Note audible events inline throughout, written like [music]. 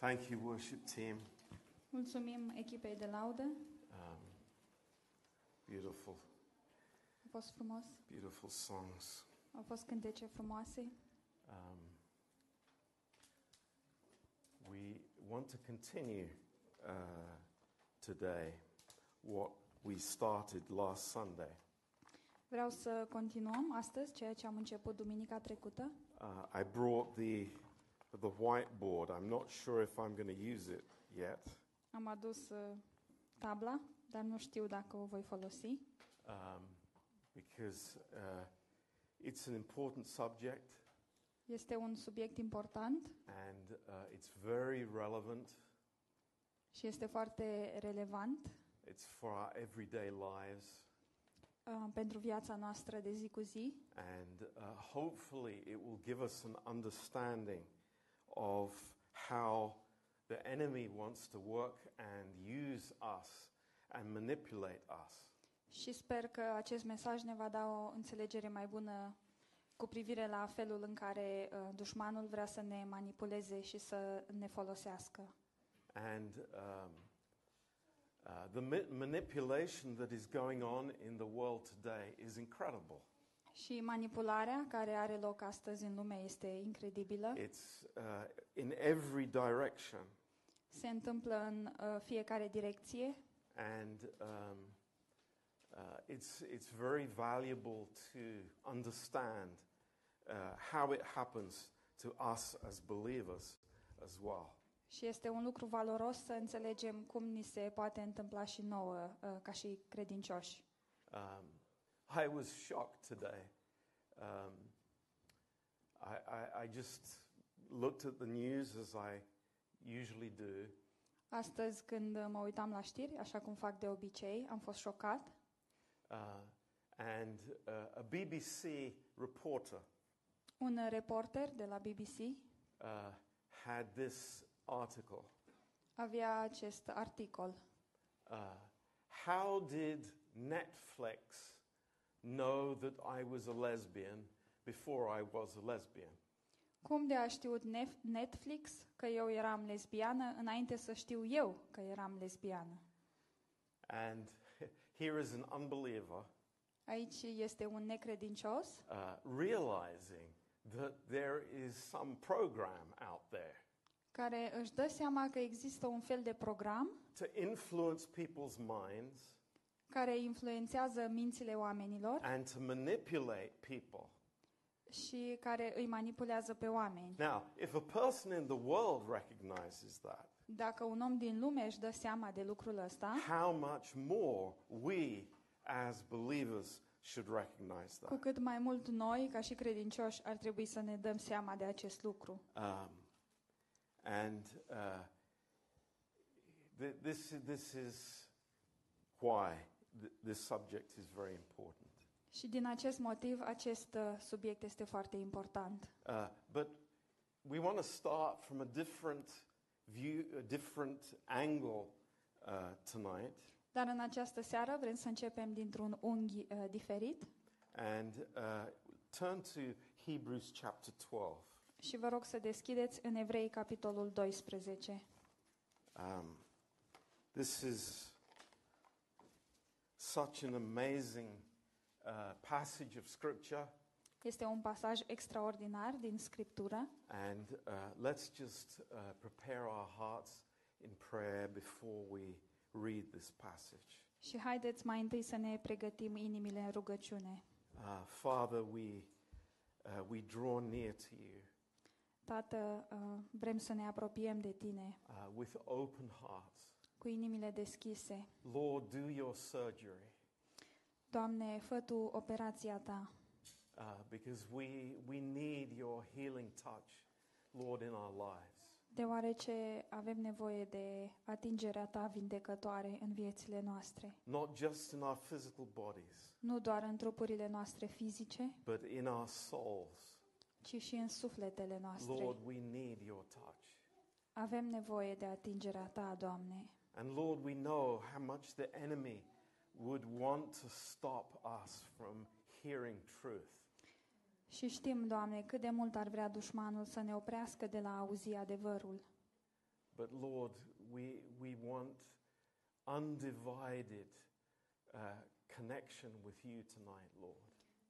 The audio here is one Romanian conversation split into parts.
Thank you, worship team. Mulțumim echipei de laudă. Um, beautiful, A fost frumos. beautiful songs. Au fost cântece frumoase. Um, we want to continue uh, today what we started last Sunday. Vreau să continuăm astăzi ceea ce am început duminica trecută. Uh, I brought the the whiteboard. I'm not sure if I'm going to use it yet. Am adus uh, tabla, dar nu știu dacă o voi folosi, um, because uh, it's an important subject Este un subiect important and uh, it's very relevant. și este foarte relevant It's for our everyday lives, uh, pentru viața noastră de zi cu zi and uh, hopefully it will give us an understanding of how the enemy wants to work and use us and manipulate us. și sper că acest mesaj ne va da o înțelegere mai bună cu privire la felul în care uh, dușmanul vrea să ne manipuleze și să ne folosească. And um, uh, the ma- manipulation that is going on in the world today is incredible. Și manipularea care are loc astăzi în lume este incredibilă. It's uh, in every direction, Se întâmplă în uh, fiecare direcție and um, uh, it's, it's very valuable to understand uh, how it happens to us as believers as well. și este un lucru valoros să înțelegem cum ni se poate întâmpla și nouă uh, ca și credincioși. Um, I was shocked today. Um, I, I, I just looked at the news as I usually do, Astăzi, când mă uitam la știri, așa cum fac de obicei, am fost șocat uh, and uh, a BBC reporter Un reporter de la BBC uh, had this article. avea acest articol. Uh, how did Netflix know that I was a lesbian before I was a lesbian? Cum de a știut Nef- Netflix că eu eram lesbiană înainte să știu eu că eram lesbiană? And [laughs] here is an unbeliever Aici este un necredincios uh, realizing that there is some program out there care își dă seama că există un fel de program to influence people's minds care influențează mințile oamenilor and to manipulate people. și care îi manipulează pe oameni. Now, if a person in the world recognizes that, Dacă un om din lume își dă seama de lucrul ăsta, how much more we as believers should recognize cu that. cât mai mult noi, ca și credincioși, ar trebui să ne dăm seama de acest lucru. Um, and uh, th- this, this is why th- this subject is very important. Și din acest motiv, acest uh, subiect este foarte important. Uh, but we want to start from a different view, a different angle uh, tonight. Dar în această seară vrem să începem dintr-un unghi uh, diferit And uh, turn to Hebrews chapter 12. și vă rog să deschideți în Evrei capitolul 12. Um, this is such an amazing uh, passage of Scripture. Este un pasaj extraordinar din Scriptură And uh, let's just uh, prepare our hearts in prayer before we read this passage. și haideți mai întâi să ne pregătim inimile în rugăciune. Uh, Father, we, uh, we draw near to you Tată, uh, vrem să ne apropiem de Tine uh, with open hearts. Cu inimile deschise. Lord, do your surgery Doamne, fă Tu operația Ta, uh, because we, we need your healing touch, Lord, in our lives. deoarece avem nevoie de atingerea Ta vindecătoare în viețile noastre. Not just in our physical bodies, Nu doar în trupurile noastre fizice, but in our souls. ci și în sufletele noastre. Lord, we need your touch. Avem nevoie de atingerea Ta, Doamne. And Lord, we know how much the enemy would want to stop us from hearing truth. Și știm, Doamne, cât de mult ar vrea dușmanul să ne oprească de la a auzi adevărul. But Lord, we, we want undivided uh, connection with you tonight, Lord.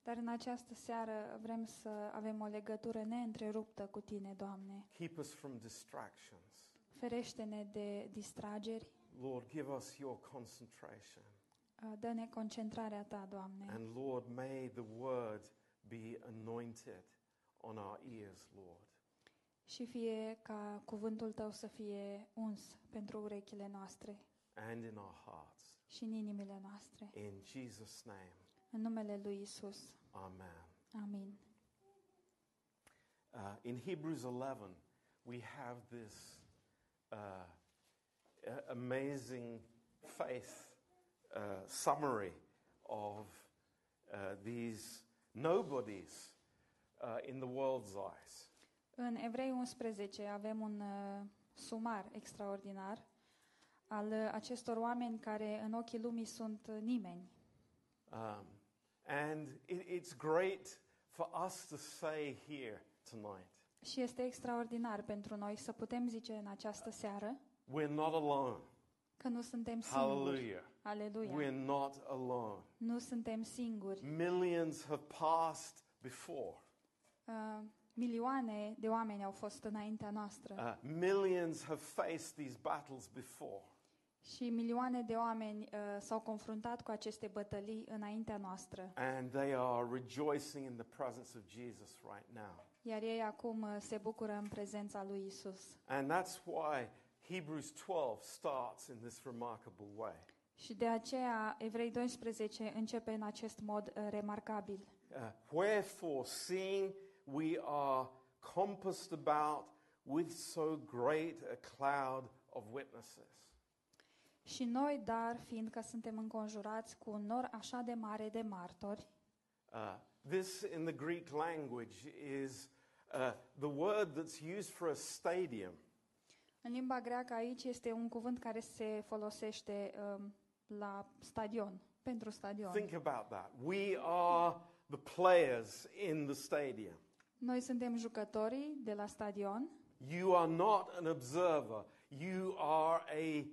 Dar în această seară vrem să avem o legătură neîntreruptă cu Tine, Doamne. Keep us from distractions. Ferește-ne de distrageri, Lord, give us your concentration. uh, dă-ne concentrarea Ta, Doamne. And Lord, may the word be anointed on our ears, Lord. Și fie ca cuvântul Tău să fie uns pentru urechile noastre and in our hearts. și în inimile noastre. In Jesus' name, În numele Lui Isus. Amen. Amin. Uh, in Hebrews 11, we have this uh, a- amazing faith uh, summary of uh, these nobodies uh, in the world's eyes. În Evrei 11 avem un uh, sumar extraordinar al uh, acestor oameni care în ochii lumii sunt uh, nimeni. Um, and it, it's great for us to say here tonight Și este extraordinar pentru noi să putem zice în această seară we're not alone. că nu suntem singuri. Hallelujah. Aleluia. We're not alone. Nu suntem singuri. Millions have passed before. Uh, milioane de oameni au fost înaintea noastră Uh, millions have faced these battles before. și milioane de oameni uh, s-au confruntat cu aceste bătălii înaintea noastră. And they are rejoicing in the presence of Jesus right now. Iar ei acum uh, se bucură în prezența lui Isus. And that's why Hebrews 12 starts in this remarkable way. Și de aceea Evrei 12 începe în acest mod uh, remarcabil. Uh, Wherefore, seeing we are compassed about with so great a cloud of witnesses. Și noi, dar, fiindcă suntem înconjurați cu un nor așa de mare de martori, Uh, this in the Greek language is uh, the word that's used for a stadium. În limba greacă aici este un cuvânt care se folosește um, la stadion, pentru stadion. Think about that. We are the players in the stadium. Noi suntem jucătorii de la stadion, You are not an observer, you are a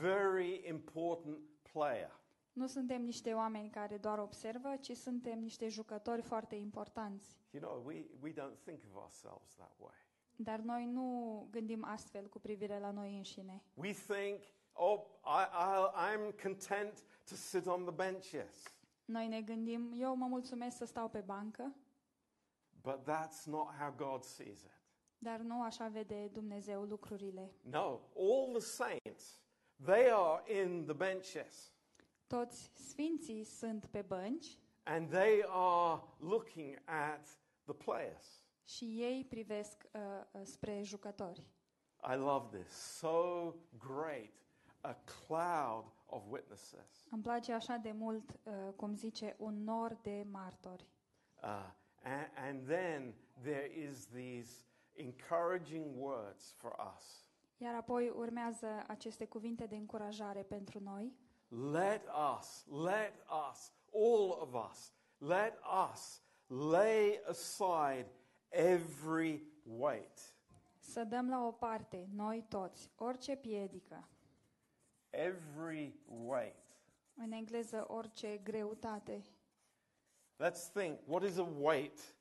very important player. nu suntem niște oameni care doar observă, ci suntem niște jucători foarte importanți. You know, we, we don't think of ourselves that way. Dar noi nu gândim astfel cu privire la noi înșine. We think, oh, I, I, I'm content to sit on the benches. Noi ne gândim, eu mă mulțumesc să stau pe bancă, But that's not how God sees it. dar nu așa vede Dumnezeu lucrurile. No, all the saints, they are in the benches Toți sfinții sunt pe bănci and they are looking at the players. Și ei privesc uh, uh, spre jucători. I love this. So great a cloud of witnesses. Îmi place așa de mult, uh, cum zice, un nor de martori. Uh, and, and then there is these encouraging words for us. Iar apoi urmează aceste cuvinte de încurajare pentru noi. Let us, let us, all of us, let us lay aside every weight, Să dăm la o parte, noi toți, orice piedică, every weight. în engleză orice greutate. Let's think what is a weight?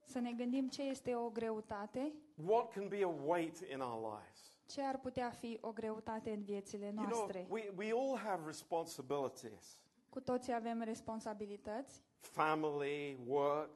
Să ne gândim ce este o greutate, What can be a weight in our lives? ce ar putea fi o greutate în viețile You know, noastre. we, we all have responsibilities Cu toții avem responsabilități, family, work.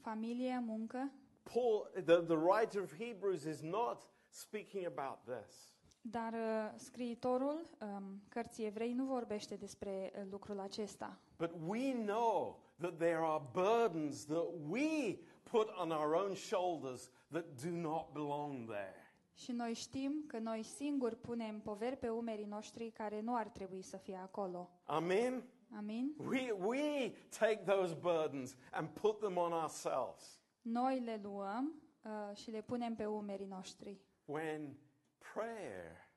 familie, muncă, Paul, the, the writer of Hebrews, is not speaking about this. dar uh, scriitorul um, cărții evrei nu vorbește despre uh, lucrul acesta. But we know that there are burdens that we put on our own shoulders that do not belong there. Și noi știm că noi singuri punem poveri pe umerii noștri care nu ar trebui să fie acolo. Amen? Amin? We, we take those burdens and put them on ourselves. Noi le luăm uh, și le punem pe umerii noștri. When prayer,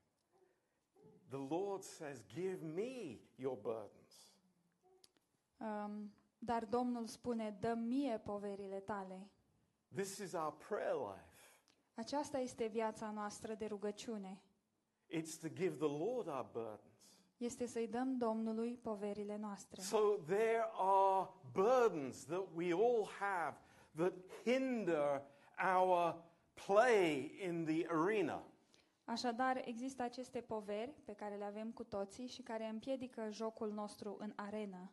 the Lord says, Give me your burdens. Um, dar Domnul spune, dă mie poverile tale. This is our prayer life. Aceasta este viața noastră de rugăciune. It's to give the Lord our burdens. este să-i dăm Domnului poverile noastre. So there are burdens that we all have that hinder our play in the arena. Așadar, există aceste poveri pe care le avem cu toții și care împiedică jocul nostru în arenă.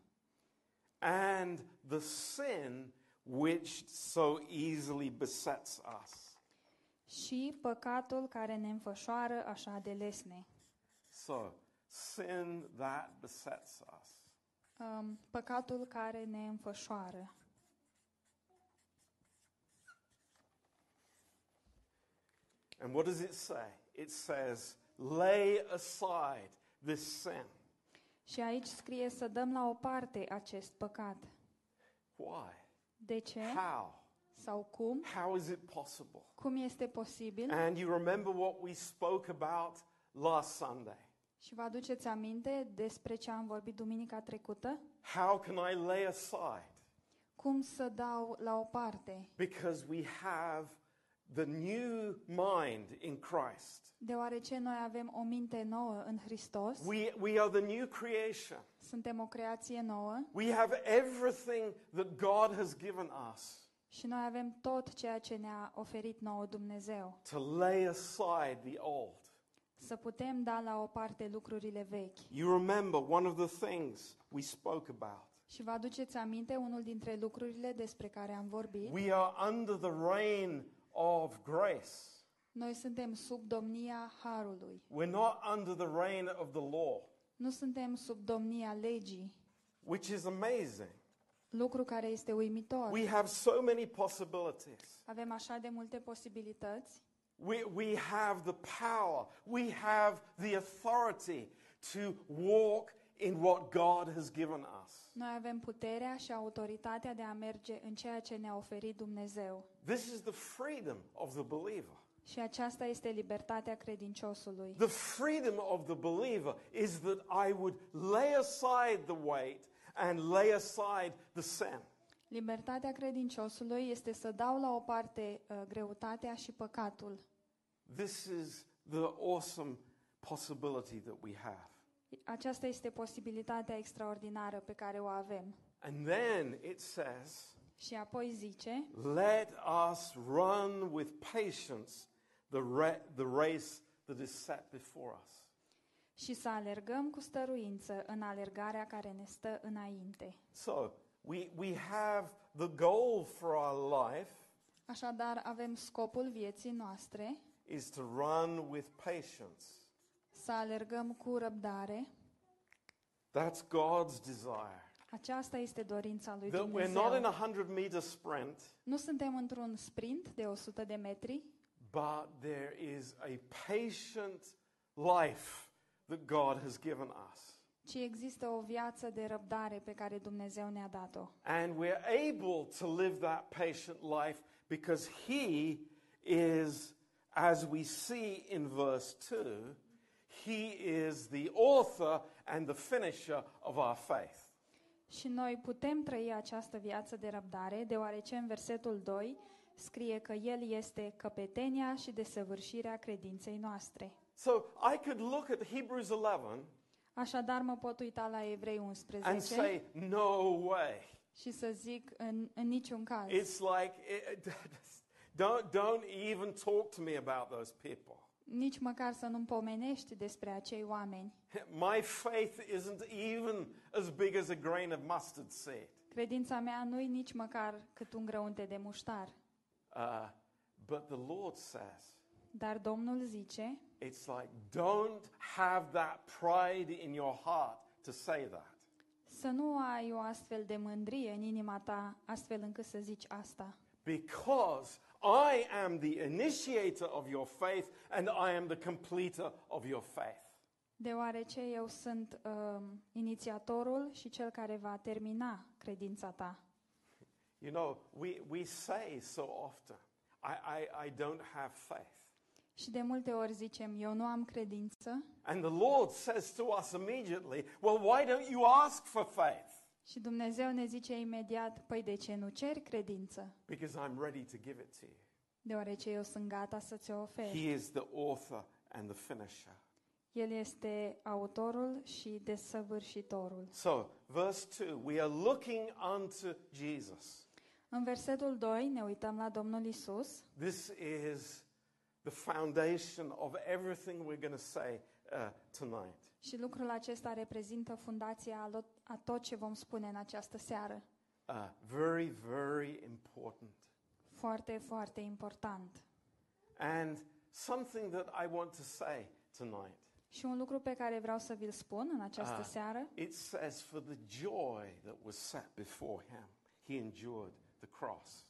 and the sin which so easily besets us. Și păcatul care ne înfășoară așa de lesne. So, sin that besets us. Um, păcatul care ne înfășoară. And what does it say? It says, lay aside this sin. Și aici scrie să dăm la o parte acest păcat. Why? De ce? How? Sau cum? How is it possible? Cum este posibil? And you remember what we spoke about last Sunday. Și vă aduceți aminte despre ce am vorbit duminica trecută? How can I lay aside? Cum să dau la o parte? Because we have the new mind in Christ. Deoarece noi avem o minte nouă în Hristos, We, we are the new creation. suntem o creație nouă We have everything that God has given us și noi avem tot ceea ce ne-a oferit nouă Dumnezeu. to lay aside the old. Să putem da la o parte lucrurile vechi. You remember one of the things we spoke about. Și vă aduceți aminte unul dintre lucrurile despre care am vorbit? We are under the reign of grace. Noi suntem sub domnia Harului. We're not under the reign of the law, Nu suntem sub domnia legii, which is amazing. lucru care este uimitor. We have so many possibilities. Avem așa de multe posibilități. We, we have the power, we have the authority to walk in what God has given us. Noi avem puterea și autoritatea de a merge în ceea ce ne-a oferit Dumnezeu. This is the freedom of the believer. Și aceasta este libertatea credinciosului. The freedom of the believer is that I would lay aside the weight and lay aside the sin. Libertatea credinciosului este să dau la o parte uh, greutatea și păcatul. This is the awesome possibility that we have. Aceasta este posibilitatea extraordinară pe care o avem. And then it says, Și apoi zice, Let us run with patience the, ra- the race that is set before us. și să alergăm cu stăruință în alergarea care ne stă înainte. So, we, we have the goal for our life Așadar, avem scopul vieții noastre is to run with patience. Să alergăm cu răbdare. That's God's desire. Aceasta este dorința lui That we're not in a Dumnezeu. 100 meter sprint, Nu suntem într-un sprint de 100 de metri, but there is a patient life that God has given us. ci există o viață de răbdare pe care Dumnezeu ne-a dat-o. And we're able to live that patient life because He is, as we see in verse 2, He is the author and the finisher of our faith. Și noi putem trăi această viață de răbdare, deoarece în versetul 2 scrie că El este căpetenia și desăvârșirea credinței noastre. So I could look at Hebrews 11 Așadar mă pot uita la Evrei and 11 say, No way. și să zic în, în niciun caz. It's like, it, [laughs] don't, don't even talk to me about those people. Nici măcar să nu-mi pomenești despre acei oameni. My faith isn't even as big as a grain of mustard seed. Credința mea nu-i nici măcar cât un grăunte de muștar. Uh, but the Lord says, Dar Domnul zice, it's like, don't have that pride in your heart to say that. să nu ai o astfel de mândrie în inima ta, astfel încât să zici asta. Because I am the initiator of your faith and I am the completer of your faith. Deoarece eu sunt um, inițiatorul și cel care va termina credința ta. You know, we, we say so often, I, I, I don't have faith. Și de multe ori zicem, eu nu am credință And the Lord says to us immediately, Well, why don't you ask for faith? Și Dumnezeu ne zice imediat, păi de ce nu ceri credință? Because I'm ready to give it to you. Deoarece eu sunt gata să ți-o ofer. He is the author and the finisher. El este autorul și desăvârșitorul. So, verse 2, we are looking unto Jesus. În versetul 2 ne uităm la Domnul Isus. This is the foundation of everything we're going to say uh, tonight. Și lucrul acesta reprezintă fundația a lo- a tot ce vom spune în această seară. Uh, very, very important. Foarte, foarte important. And something that I want to say tonight. Și un lucru pe care vreau să vi-l spun în această Ah. seară, It says, For the joy that was set before him, he endured the cross.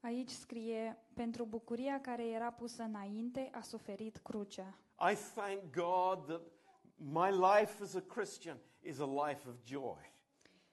aici scrie, pentru bucuria care era pusă înainte, a suferit crucea. I thank God that my life as a Christian is a life of joy.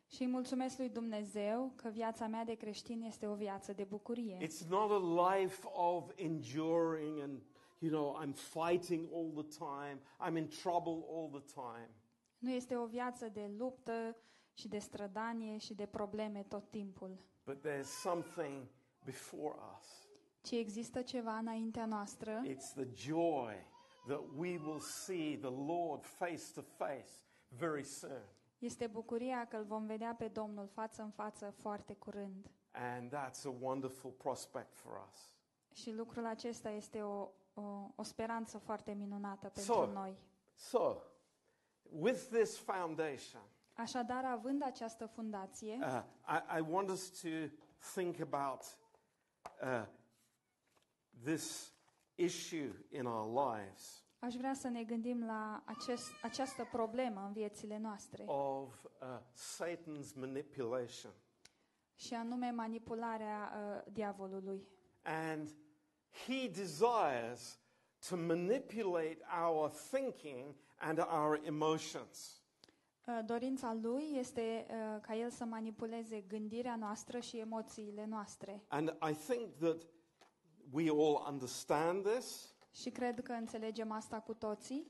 Și îi mulțumesc lui Dumnezeu că viața mea de creștin este o viață de bucurie. It's not a life of enduring and, you know, I'm fighting all the time, I'm in trouble all the time. Nu este o viață de luptă și de strădanie și de probleme tot timpul, But there's something before us. ci există ceva înaintea noastră It's the joy that we will see the Lord face to face very soon. Este bucuria că îl vom vedea pe Domnul față în față foarte curând. And that's a wonderful prospect for us. Și lucrul acesta este o, o, o speranță foarte minunată pentru So- noi. So, with this foundation, Așadar, având această fundație, uh, I, I want us to think about uh, this issue in our lives aș vrea să ne gândim la acest, această problemă în viețile noastre, of uh, Satan's manipulation. și anume manipularea uh, diavolului. And he desires to manipulate our thinking and our emotions. Uh, Dorința lui este uh, ca el să manipuleze gândirea noastră și emoțiile noastre. And I think that we all understand this. Și cred că înțelegem asta cu toții.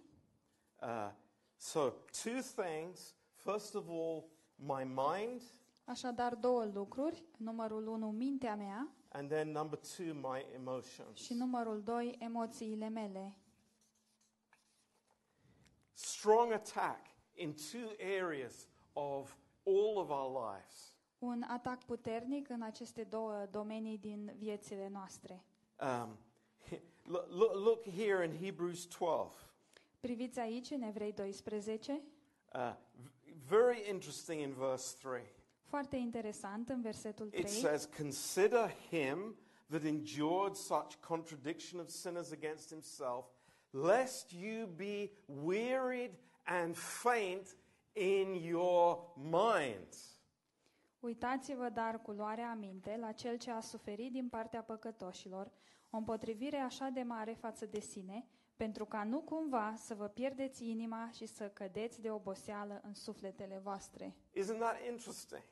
Uh, so, two things. First of all, my mind, Așadar, două lucruri. Numărul unu, mintea mea and then number two, my emotions. și numărul doi, emoțiile mele. Strong attack in two areas of all of our lives. Un atac puternic în aceste două domenii din viețile noastre. Um, look, look, look here in Hebrews 12. Priviți aici în Evrei 12, Uh, v- very interesting in verse 3. foarte interesant în versetul 3. It says, Consider him that endured such contradiction of sinners against himself, lest you be wearied and faint in your minds. Uitați-vă dar cu luarea aminte la cel ce a suferit din partea păcătoșilor, o împotrivire așa de mare față de sine, pentru ca nu cumva să vă pierdeți inima și să cădeți de oboseală în sufletele voastre. Isn't that interesting?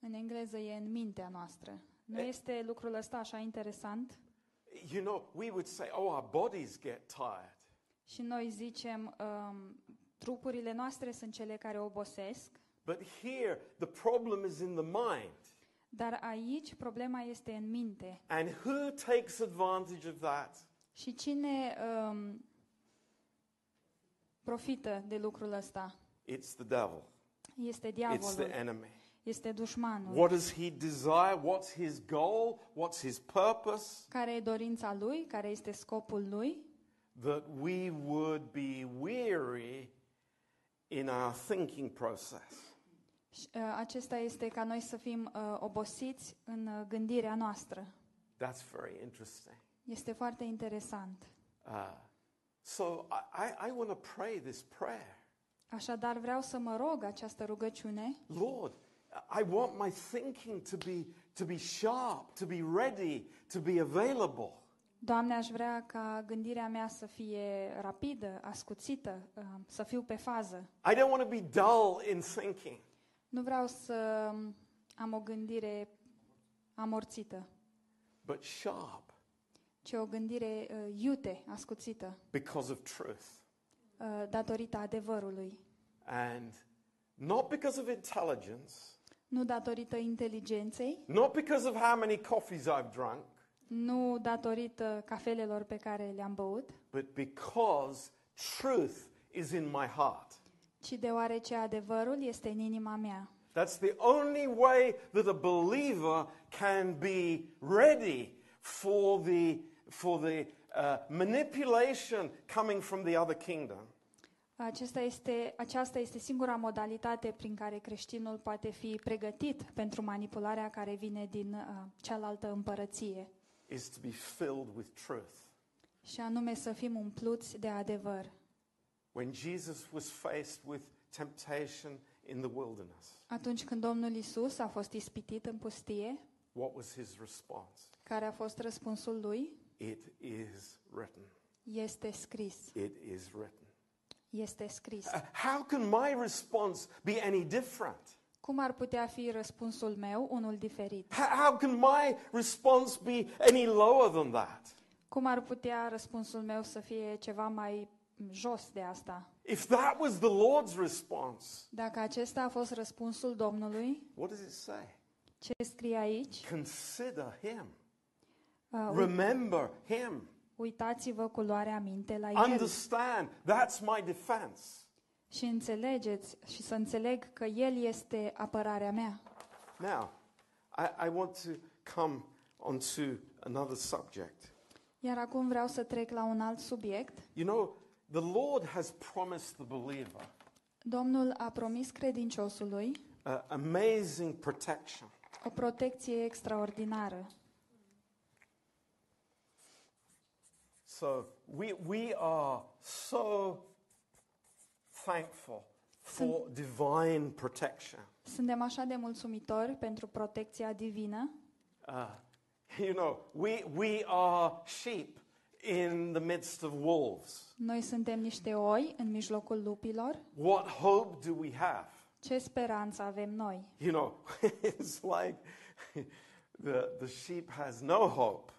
În engleză e în mintea noastră. Nu este lucrul ăsta așa interesant? You know, we would say, oh, our bodies get tired. Și noi zicem, um, trupurile noastre sunt cele care obosesc, But here, the problem is in the mind. Dar aici problema este în minte. And who takes advantage of that? Și cine um, profită de lucrul ăsta? It's the devil, Este it's the diavolul, enemy. este dușmanul. What does he desire? What's his goal? What's his purpose? Care e dorința lui? Care este scopul lui? That we would be weary in our thinking process. Și, uh, Acesta este ca noi să fim uh, obosiți în uh, gândirea noastră. That's very interesting. Este foarte interesant. Uh, so I, I, I want to pray this prayer. Așadar vreau să mă rog această rugăciune. Lord, I want my thinking to be, to be sharp, to be ready, to be available. Doamne, aș vrea ca gândirea mea să fie rapidă, ascuțită, uh, să fiu pe fază. I don't want to be dull in thinking. Nu vreau să um, am o gândire amorțită, but sharp ci o gândire uh, iute, ascuțită, because of truth. uh, datorită adevărului. And not because of intelligence, Nu datorită inteligenței, not because of how many coffees I've drunk, nu datorită cafelelor pe care le-am băut, but because truth is in my heart. Ci deoarece adevărul este în inima mea. That's the only way that a believer can be ready for the, for the uh, manipulation coming from the other kingdom. Acesta este, aceasta este singura modalitate prin care creștinul poate fi pregătit pentru manipularea care vine din uh, cealaltă împărăție, is to be filled with truth. și anume să fim umpluți de adevăr. When Jesus was faced with temptation in the wilderness, Atunci când Domnul Isus a fost ispitit în pustie, what was his response? care a fost răspunsul lui? It is written. Este scris. It is written. Este scris. Uh, How can my response be any different? Cum ar putea fi răspunsul meu unul diferit? How, how can my response be any lower than that? Cum ar putea răspunsul meu să fie ceva mai jos de asta? If that was the Lord's response, Dacă acesta a fost răspunsul Domnului, what does it say? ce scrie aici? Consider him. Uh, uit- Remember him. uitați-vă cu luarea minte la el Understand. That's my defense. și înțelegeți și să înțeleg că el este apărarea mea. Now, I, I want to come onto another subject. Iar acum vreau să trec la un alt subiect. You know, the Lord has promised the believer Domnul a promis credinciosului uh, amazing protection. o protecție extraordinară. So we, we are so thankful for divine protection. Suntem așa de mulțumitori pentru protecția divină. Uh, you know, we, we are sheep in the midst of wolves. Noi suntem niște oi în mijlocul lupilor. What hope do we have? Ce speranță avem noi? You know, [laughs] it's like the, the sheep has no hope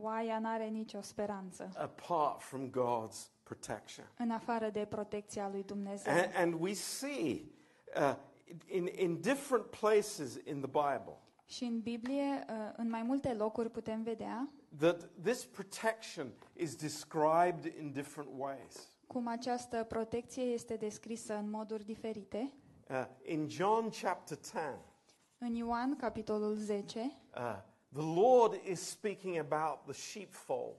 Oaia n-are nicio speranță apart from God's protection. în afară de protecția lui Dumnezeu. And, and we see uh, in, in different places in the Bible Și în Biblie, uh, în mai multe locuri putem vedea that this protection is described in different ways. cum această protecție este descrisă în moduri diferite. Uh, in John chapter 10, În Ioan, capitolul 10, uh, the Lord is speaking about the sheepfold.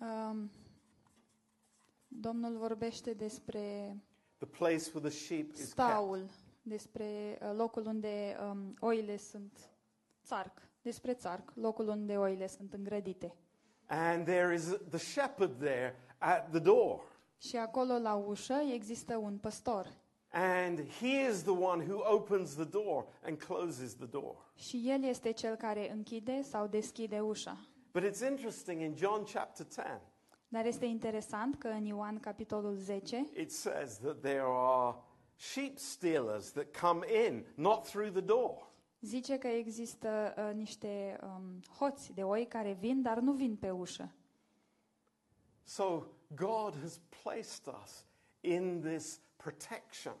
um, Domnul vorbește despre the place where the sheep is kept. staul, despre uh, locul unde um, oile sunt țarc, despre țarc, locul unde oile sunt îngrădite. And there is the shepherd there at the door. Și acolo la ușă există un păstor And he is the one who opens the door and closes the door. și el este cel care închide sau deschide ușa. But it's interesting in John chapter 10, Dar este interesant că în Ioan capitolul 10 it says that there are sheep stealers that come in, not through the door. Zice că există uh, niște um, hoți de oi care vin, dar nu vin pe ușă. So God has placed us in this protection.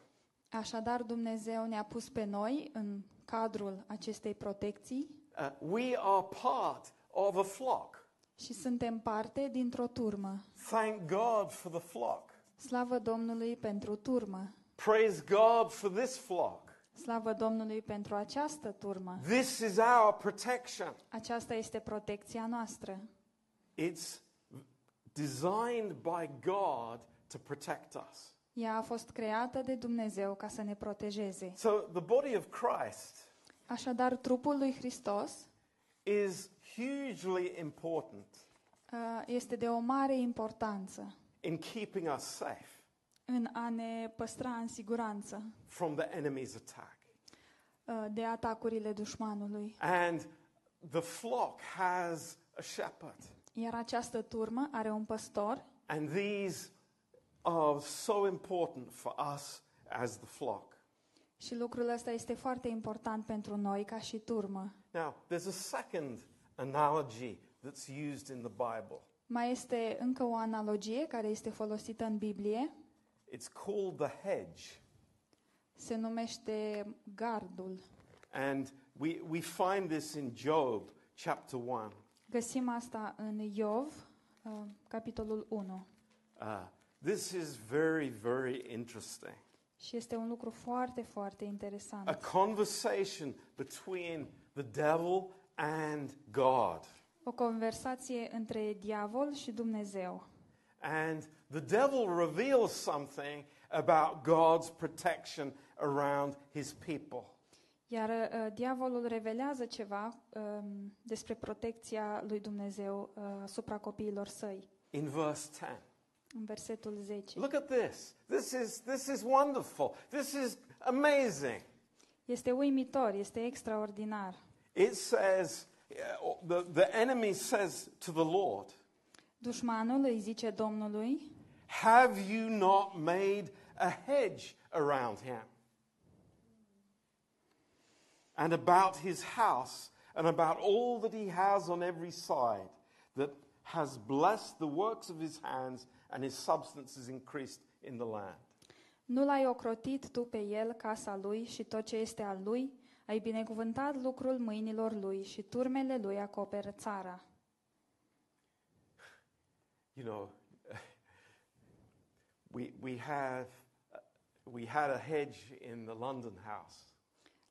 Așadar, Dumnezeu ne-a pus pe noi în cadrul acestei protecții Uh, we are part of a flock. și suntem parte dintr-o turmă. Thank God for the flock. Slavă Domnului pentru turmă! Praise God for this flock. Slavă Domnului pentru această turmă! This is our protection. Aceasta este protecția noastră. It's designed by God to protect us. Ea a fost creată de Dumnezeu ca să ne protejeze. So the body of Christ Așadar, trupul lui Hristos is hugely important uh, este de o mare importanță in keeping us safe în a ne păstra în siguranță from the enemy's attack. uh, de atacurile dușmanului. And the flock has a shepherd. Iar această turmă are un păstor And these are so important for us as the flock. și lucrul ăsta este foarte important pentru noi ca și turmă. Now, there's a second analogy that's used in the Bible. Mai este încă o analogie care este folosită în Biblie, It's called the hedge. se numește gardul. And we, we find this in Job chapter 1. Găsim asta în Iov, uh, capitolul 1. Uh, This is very, very interesting. Și este un lucru foarte, foarte A interesant. conversation between the devil and God. O conversație între diavol și Dumnezeu. And the devil reveals something about God's protection around his people. Iar uh, diavolul revelează ceva um, despre protecția lui Dumnezeu uh, asupra copiilor săi. In verse 10. În versetul 10. Look at this. This is, this is wonderful. This is amazing. Este uimitor, este extraordinar. It says, uh, the, the enemy says to the Lord, Dușmanul îi zice Domnului, Have you not made a hedge around him? And about his house, and about all that he has on every side, that has blessed the works of his hands, and his substance is increased in the land. Nu l-ai ocrotit tu pe el, casa lui și tot ce este al lui? Ai binecuvântat lucrul mâinilor lui și turmele lui acoperă țara. You know, we, we, have, we had a hedge in the London house,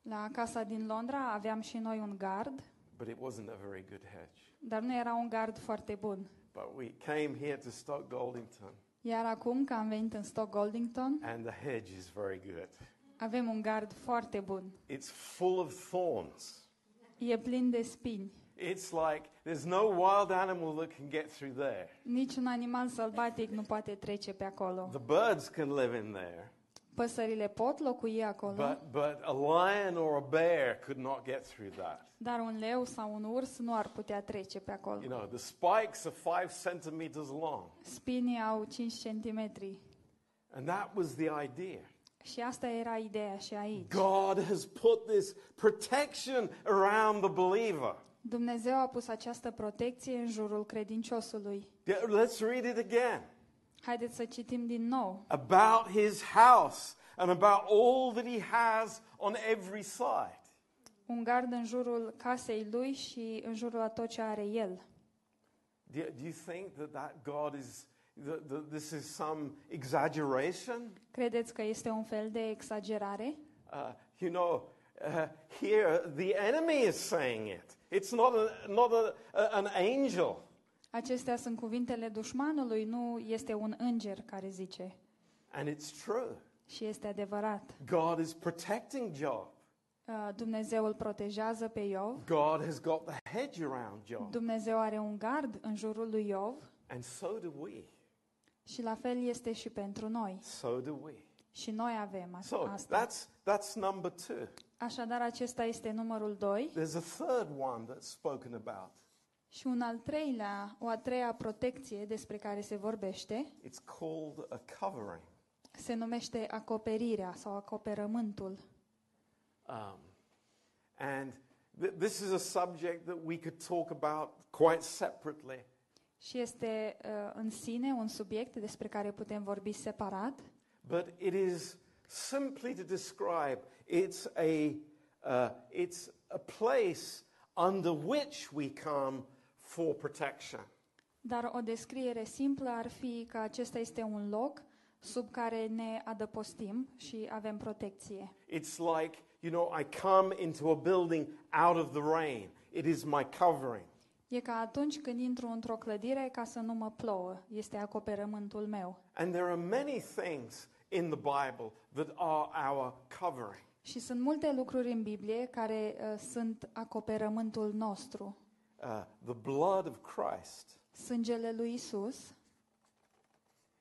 La casa din Londra aveam și noi un gard, but it wasn't a very good hedge. dar nu era un gard foarte bun. But we came here to Stoke Goldington, Iar acum că am venit în Stock Goldington, and the hedge is very good. avem un gard foarte bun. It's full of thorns. E plin de spini. It's like there's no wild animal that can get through there. Niciun animal sălbatic nu poate trece pe acolo. The birds can live in there, Păsările pot locui acolo, but, but a lion or a bear could not get through that. dar un leu sau un urs nu ar putea trece pe acolo. You know, the spikes are five centimeters long. Spinii au 5 cm. And that was the idea. Și asta era ideea și aici. God has put this protection around the believer. Dumnezeu a pus această protecție în jurul credinciosului. Yeah, Let's read it again. Haideți să citim din nou. About his house and about all that he has on every side. Un gard în jurul casei lui și în jurul a tot ce are el. Do you, do you think that, that God is, that, that this is some exaggeration? Credeți că este un fel de exagerare? Uh, you know, uh, here the enemy is saying it. It's not, a, not a, a, an angel. Acestea sunt cuvintele dușmanului, nu este un înger care zice. And it's true. Și este adevărat. God is protecting Job. Uh, Dumnezeu îl protejează pe Iov. God has got the hedge around Job. Dumnezeu are un gard în jurul lui Iov And so do we. și la fel este și pentru noi. So do we. Și noi avem a- So asta. that's, that's number two. Așadar, acesta este numărul 2 There's a third one that's spoken about. și un al treilea, o a treia protecție despre care se vorbește It's called a covering. se numește acoperirea sau acoperământul. Um, and th- this is a subject that we could talk about quite separately. Și este uh, în sine un subiect despre care putem vorbi separat, But it is simply to describe it's a, uh, it's a place under which we come for protection. dar o descriere simplă ar fi că acesta este un loc sub care ne adăpostim și avem protecție. It's like, you know, I come into a building out of the rain. It is my covering. E ca atunci când intru într-o clădire ca să nu mă plouă, este acoperământul meu. And there are many things in the Bible that are our covering. Și sunt multe lucruri în Biblie care uh, sunt acoperământul nostru. Uh, the blood of Christ Sângele lui Isus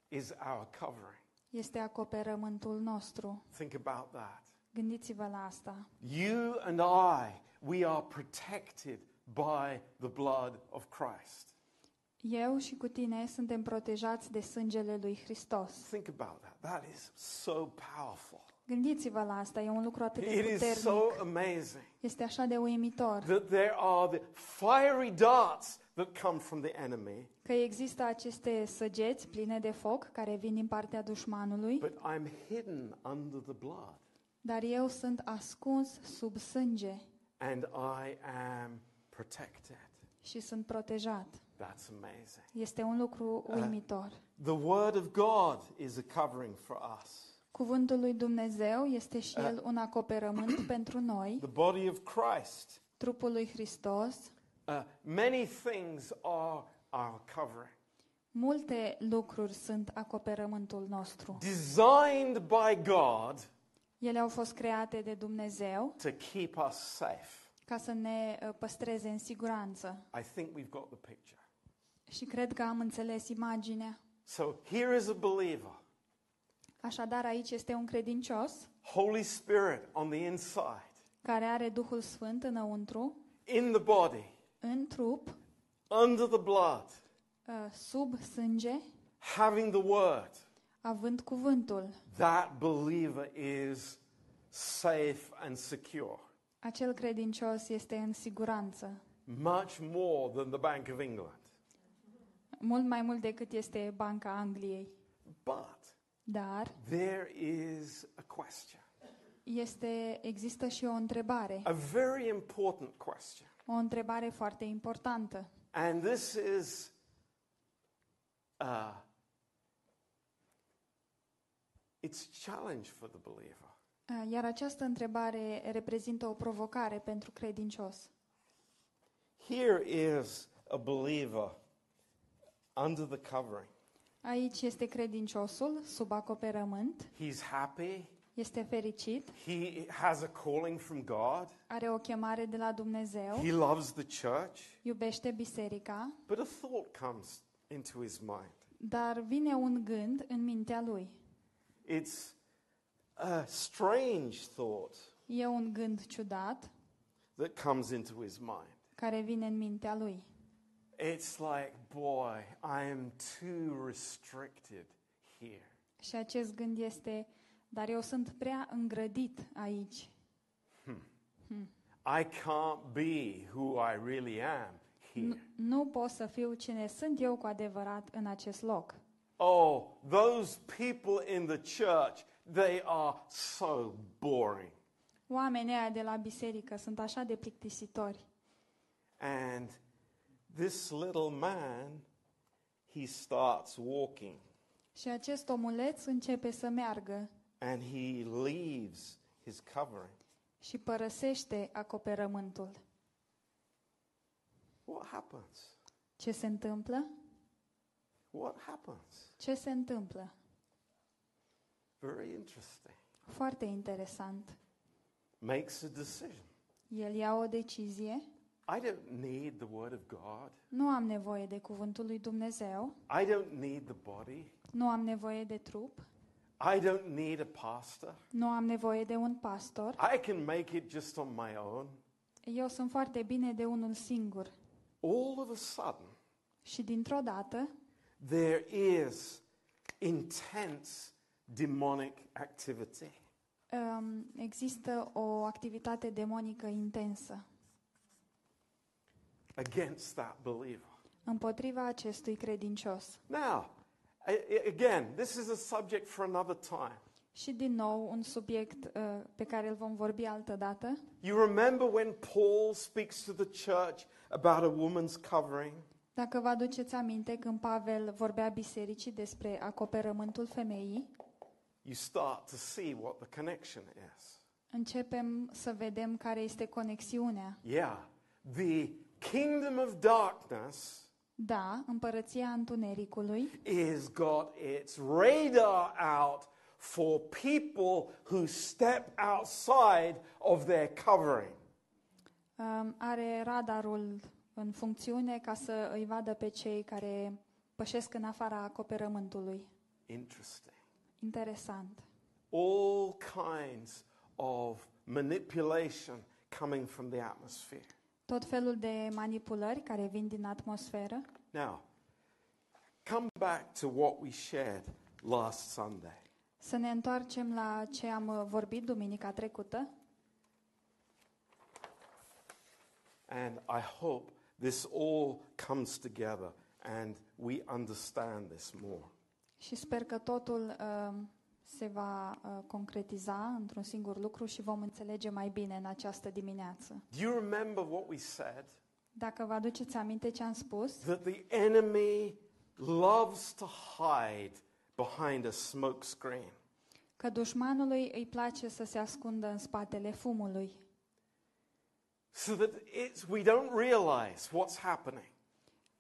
is our covering. este acoperământul nostru. Think about that. Gândiți-vă la asta. You and I, we are protected by the blood of Christ. Eu și cu tine suntem protejați de sângele lui Hristos. Think about that. That is so powerful. Gândiți-vă la asta, e un lucru atât de It is puternic. so amazing Este așa de uimitor that there are the fiery darts that come from the enemy, că există aceste săgeți pline de foc care vin din partea dușmanului, but I'm hidden under the blood dar eu sunt ascuns sub sânge and I am protected. și sunt protejat. That's amazing. Este un lucru uimitor. The Word of God is a covering for us. Cuvântul lui Dumnezeu este și el un acoperământ [clears throat] pentru noi, The body of Christ. trupul lui Hristos. Uh, many things are our covering. Multe lucruri sunt acoperământul nostru. Designed by God Ele au fost create de Dumnezeu to keep us safe. ca să ne uh, păstreze în siguranță. I think we've got the picture. Și cred că am înțeles imaginea. So here is a believer, Așadar, aici este un credincios Holy Spirit on the inside, care are Duhul Sfânt înăuntru, in the body, în trup, under the blood, uh, sub sânge, having the Word. având cuvântul. That believer is safe and secure, Acel credincios este în siguranță, much more than the Bank of England. mult mai mult decât este Banca Angliei. But Dar there is a question, este, există și o întrebare, a very important question. o întrebare foarte importantă. And this is uh, it's challenge for the believer. Uh, Iar această întrebare reprezintă o provocare pentru credincios. Here is a believer under the covering. Aici este credinciosul, sub acoperământ, He's happy. este fericit, He has a calling from God. are o chemare de la Dumnezeu, He loves the church. iubește biserica, But a thought comes into his mind. dar vine un gând în mintea lui. It's a strange thought E un gând ciudat that comes into his mind. care vine în mintea lui. It's like, boy, I am too restricted here. Și acest gând este, dar eu sunt prea îngrădit aici. I can't be who I really am Nu, here. nu pot să fiu cine sunt eu cu adevărat în acest loc. Oh, those people in the church, they are so boring. Oamenii aia de la biserică sunt așa de plictisitori. And this little man, he starts walking Și acest omuleț începe să meargă and he leaves his covering. și părăsește acoperământul. What happens? Ce se întâmplă? What happens? Ce se întâmplă? Very interesting. Foarte interesant. Makes a decision. El ia o decizie. I don't need the word of God. Nu am nevoie de cuvântul lui Dumnezeu. I don't need the body. Nu am nevoie de trup. I don't need a pastor. Nu am nevoie de un pastor. I can make it just on my own. Eu sunt foarte bine de unul singur. All of a sudden, Și dintr-o dată there is intense demonic activity. um, există o activitate demonică intensă against that believer. împotriva acestui credincios. Now, a- a- again, this is a subject for another time. Și din nou un subiect uh, pe care îl vom vorbi altă dată. You remember when Paul speaks to the church about a woman's covering? Dacă vă aduceți aminte când Pavel vorbea bisericii despre acoperământul femeii, You start to see what the connection is. începem să vedem care este conexiunea. Yeah, the kingdom of darkness Da, împărăția întunericului is got its radar out for people who step outside of their covering. um, are radarul în funcțiune ca să îi vadă pe cei care pășesc în afara acoperământului. Interesting. Interesant. all kinds of manipulation coming from the atmosphere. Tot felul de manipulări care vin din atmosferă. Now, come back to what we shared last Sunday. Să ne întoarcem la ce am uh, vorbit duminica trecută And I hope this all comes together and we understand this more. și sper că totul uh, se va uh, concretiza într-un singur lucru și vom înțelege mai bine în această dimineață. Do you remember what we said? Dacă vă aduceți aminte ce am spus, that the enemy loves to hide behind a smoke screen. că dușmanului îi place să se ascundă în spatele fumului, So that it's, we don't realize what's happening.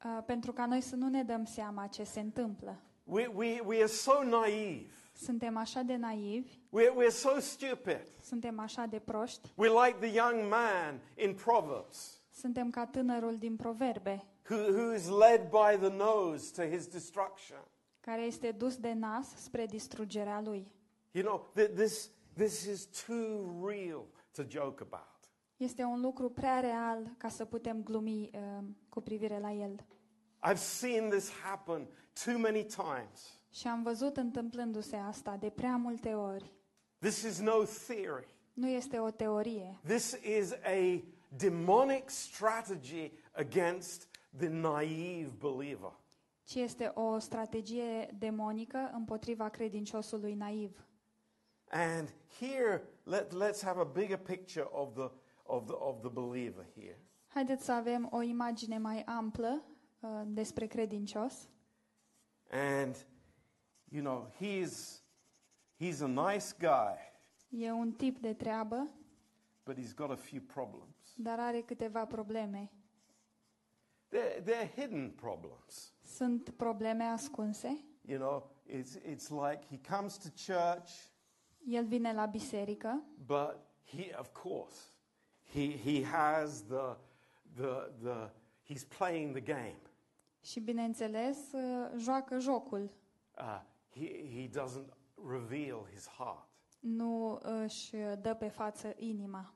uh, pentru ca noi să nu ne dăm seama ce se întâmplă. We, we, we are so naive. Suntem așa de naivi, We're, we're so stupid. suntem așa de proști, We're like the young man in Proverbs suntem ca tânărul din Proverbe, who, who's led by the nose to his destruction. care este dus de nas spre distrugerea lui. You know, th- this, this is too real to joke about. Este un lucru prea real ca să putem glumi uh, cu privire la el. I've seen this happen too many times. Și am văzut întâmplându-se asta de prea multe ori. This is no theory. Nu este o teorie, This is a demonic strategy against the naive believer. ci este o strategie demonică împotriva credinciosului naiv. And here, let, let's have a bigger picture of the, of, the, of the believer here. Haideți să avem o imagine mai amplă uh, despre credincios. And, you know, he's, he's a nice guy, E un tip de treabă, but he's got a few problems. dar are câteva probleme. They're, they're hidden problems. Sunt probleme ascunse. You know, it's, it's like he comes to church, El vine la biserică, but he, of course, he, he has the, the, the, he's playing the game. Și bineînțeles, uh, joacă jocul. Uh, he, he doesn't reveal his heart. Nu își dă pe față inima.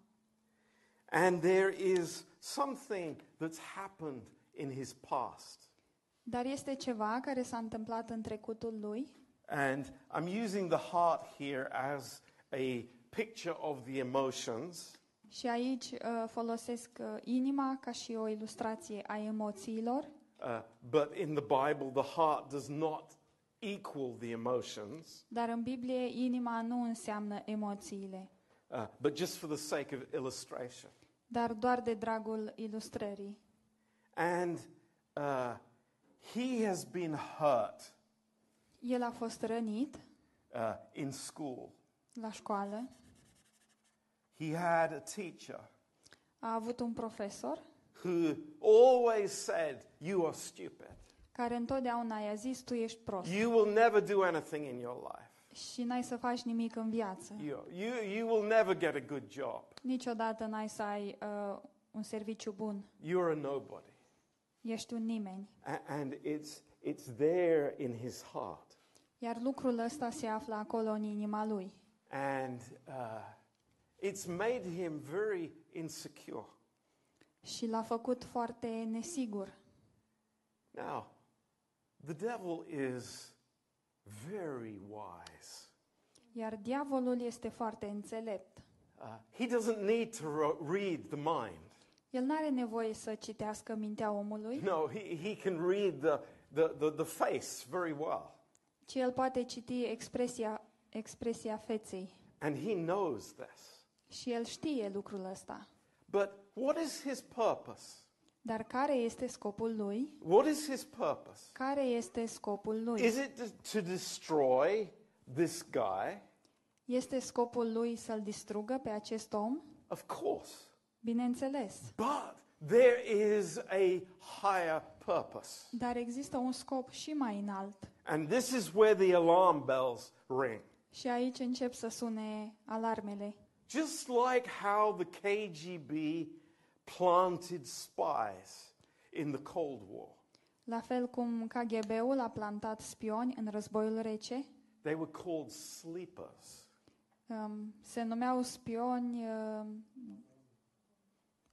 And there is something that's happened in his past. Dar este ceva care s-a întâmplat în trecutul lui And I'm using the heart here as a picture of the emotions. și aici uh, folosesc uh, inima ca și o ilustrație a emoțiilor, Uh, but in the Bible, the heart does not equal the emotions. dar în Biblie inima nu înseamnă emoțiile, Uh, but just for the sake of illustration. dar doar de dragul ilustrării. And uh, he has been hurt El a fost rănit uh, in school. la școală, He had a teacher a avut un profesor who always said, You are stupid. Care întotdeauna i-a zis, tu ești prost You will never do anything in your life. și n-ai să faci nimic în viață. You, you, you will never get a good job. Niciodată n-ai să ai uh, un serviciu bun. You're a nobody. Ești un nimeni. A- and it's, it's there in his heart. Iar lucrul ăsta se află acolo în inima lui. And uh, it's made him very insecure. Și l-a făcut foarte nesigur. Now, the devil is very wise. Iar diavolul este foarte înțelept. Uh, he doesn't need to ro- read the mind. El nu are nevoie să citească mintea omului, No, he, he can read the, the, the, the face very well. ci el poate citi expresia, expresia feței. And he knows this. Și el știe lucrul ăsta. But what is his purpose? Dar care este scopul lui? What is his purpose? Care este scopul lui? Is it to- to destroy this guy? Este scopul lui să-l distrugă pe acest om? Of course. Bineînțeles. But there is a higher purpose. Dar există un scop și mai înalt. And this is where the alarm bells ring. Și aici încep să sune alarmele. Just like how the KGB planted spies in the Cold War, La fel cum KGB-ul a plantat spioni în războiul rece, they were called sleepers. um, se numeau spioni um,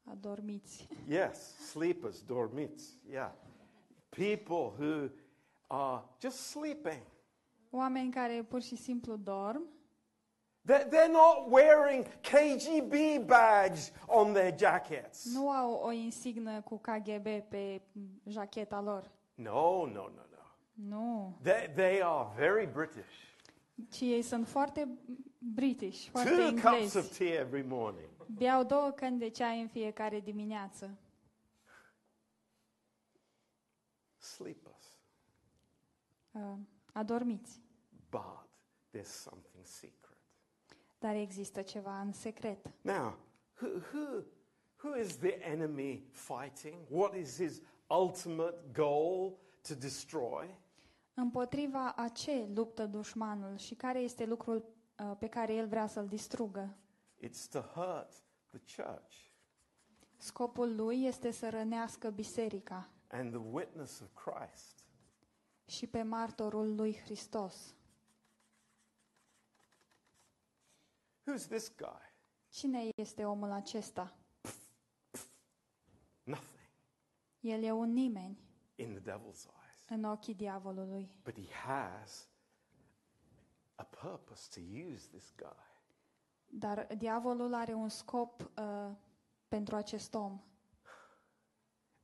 adormiți. Yes, sleepers, dormits. Yeah. People who are just sleeping. Oameni care pur și simplu dorm, They're, they're not wearing KGB badge on their jackets. nu au o insignă cu KGB pe jacheta lor. No, no, no, no. Nu. They, they are very British. Ci ei sunt foarte british, foarte Two cups englezi. of tea every morning. Beau două căni de ceai în fiecare dimineață. sleepless. uh, adormiți. But there's something secret. Dar există ceva în secret. Now, who, who, who is the enemy fighting? What is his ultimate goal to destroy? Împotriva a ce luptă dușmanul și care este lucrul uh, pe care el vrea să-l distrugă? It's to hurt the church Scopul lui este să rănească biserica and the witness of Christ. și pe martorul lui Hristos. Who's this guy? Cine este omul acesta? Nothing El e un nimeni in the devil's eyes. în ochii diavolului, But he has a purpose to use this guy. dar diavolul are un scop uh, pentru acest om.